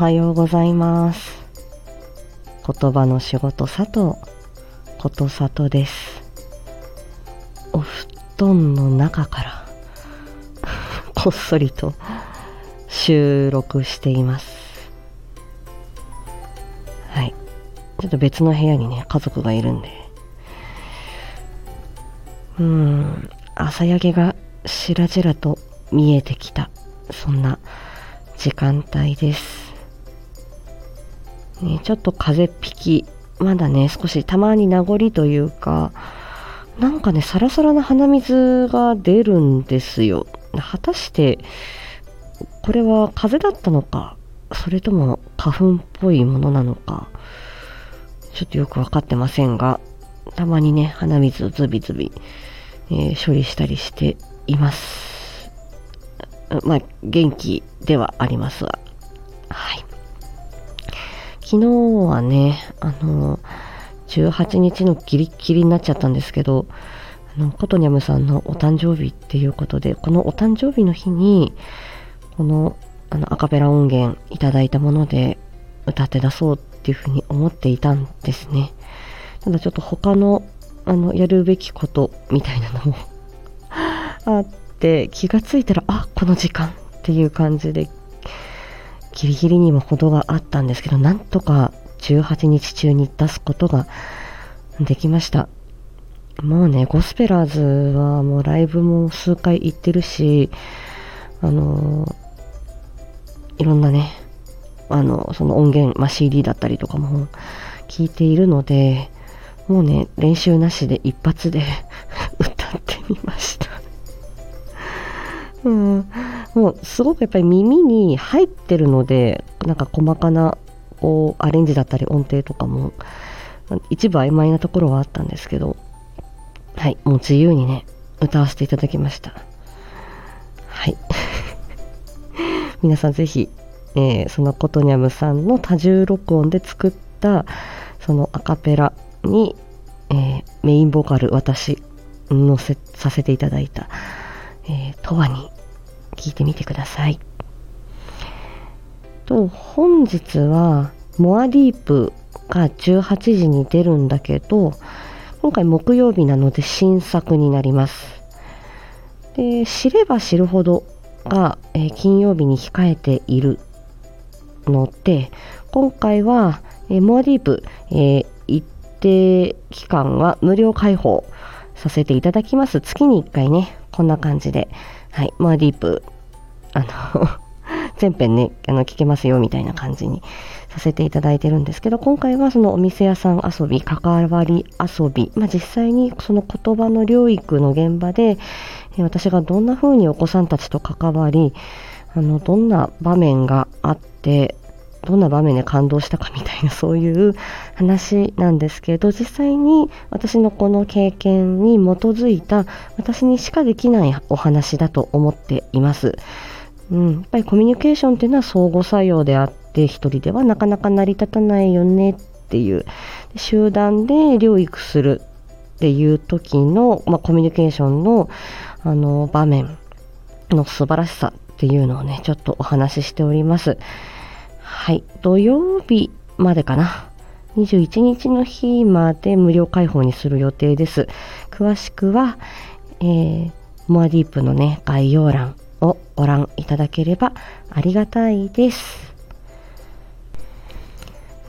はようございます。言葉の仕事佐藤。ことさとです。お布団の中から こっそりと収録しています。はい。ちょっと別の部屋にね家族がいるんで。うん。朝焼けがしらじらと見えてきたそんな時間帯です、ね、ちょっと風邪引きまだね少したまに名残というかなんかねサラサラな鼻水が出るんですよ。果たしてこれは風邪だったのかそれとも花粉っぽいものなのかちょっとよく分かってませんがたまにね鼻水をズビズビ、えー、処理したりしています。まあ元気ではありますがはい。昨日はねあの18日のギリギリになっちゃったんですけどあのコトニャムさんのお誕生日っていうことでこのお誕生日の日にこのあのアカペラ音源いただいたもので歌って出そうっていうふうに思っていたんですね。ただちょっと他のあのやるべきことみたいなのも あって気がついたらあこの時間っていう感じでギリギリにも程があったんですけどなんとか18日中に出すことができました。もうねゴスペラーズはもうライブも数回行ってるしあのいろんなね、あの、その音源、まあ、CD だったりとかも聞いているので、もうね、練習なしで一発で 歌ってみました。うん、もうすごくやっぱり耳に入ってるので、なんか細かなこうアレンジだったり音程とかも一部曖昧なところはあったんですけど、はい、もう自由にね、歌わせていただきました。はい。皆さんぜひ、えー、そのコトニャムさんの多重録音で作ったそのアカペラに、えー、メインボーカル私載せさせていただいた、えー、トワに聞いてみてください。と本日はモアディープが18時に出るんだけど今回木曜日なので新作になります。で知れば知るほどが、えー、金曜日に控えているので今回は、えー、モアディープ、えー、一定期間は無料開放させていただきます。月に1回ねこんな感じで。はい。モアディープ。あの 全編ねあの聞けますよみたいな感じにさせていただいてるんですけど今回はそのお店屋さん遊び関わり遊び、まあ、実際にその言葉の療育の現場で私がどんな風にお子さんたちと関わりあのどんな場面があってどんな場面で感動したかみたいなそういう話なんですけど実際に私のこの経験に基づいた私にしかできないお話だと思っています。うん、やっぱりコミュニケーションっていうのは相互作用であって一人ではなかなか成り立たないよねっていう集団で療育するっていう時の、まあ、コミュニケーションのあの場面の素晴らしさっていうのをねちょっとお話ししておりますはい。土曜日までかな。21日の日まで無料開放にする予定です。詳しくは、えー、モアディープのね概要欄をご覧いただければありがたいです。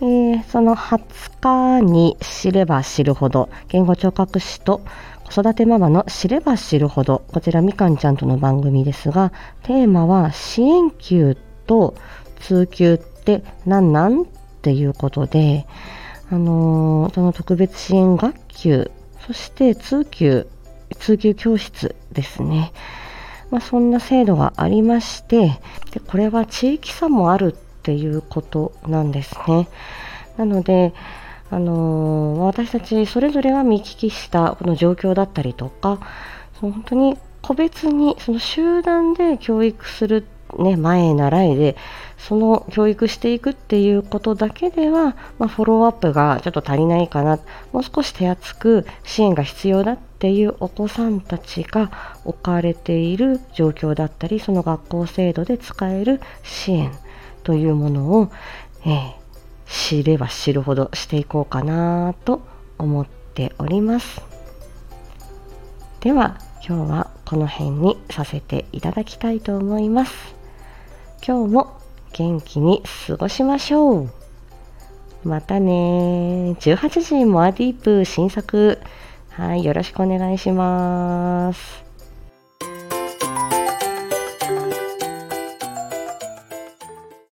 えー、その20日に知れば知るほど言語聴覚士と子育てママの知れば知るほどこちらみかんちゃんとの番組ですがテーマは支援級と通級って何なんっていうことであのー、その特別支援学級そして通級通級教室ですねまあ、そんな制度がありましてでこれは地域差もあるっていうことなんですね。なのであのー、私たちそれぞれが見聞きしたこの状況だったりとかその本当に個別にその集団で教育するっ、ね、前習いでその教育していくっていうことだけでは、まあ、フォローアップがちょっと足りないかな。もう少し手厚く支援が必要だっていうお子さんたちが置かれている状況だったりその学校制度で使える支援というものを、えー、知れば知るほどしていこうかなと思っております。では今日はこの辺にさせていただきたいと思います。今日も元気に過ごしましょう。またね。18時モアディープ新作。はいよろしくお願いします。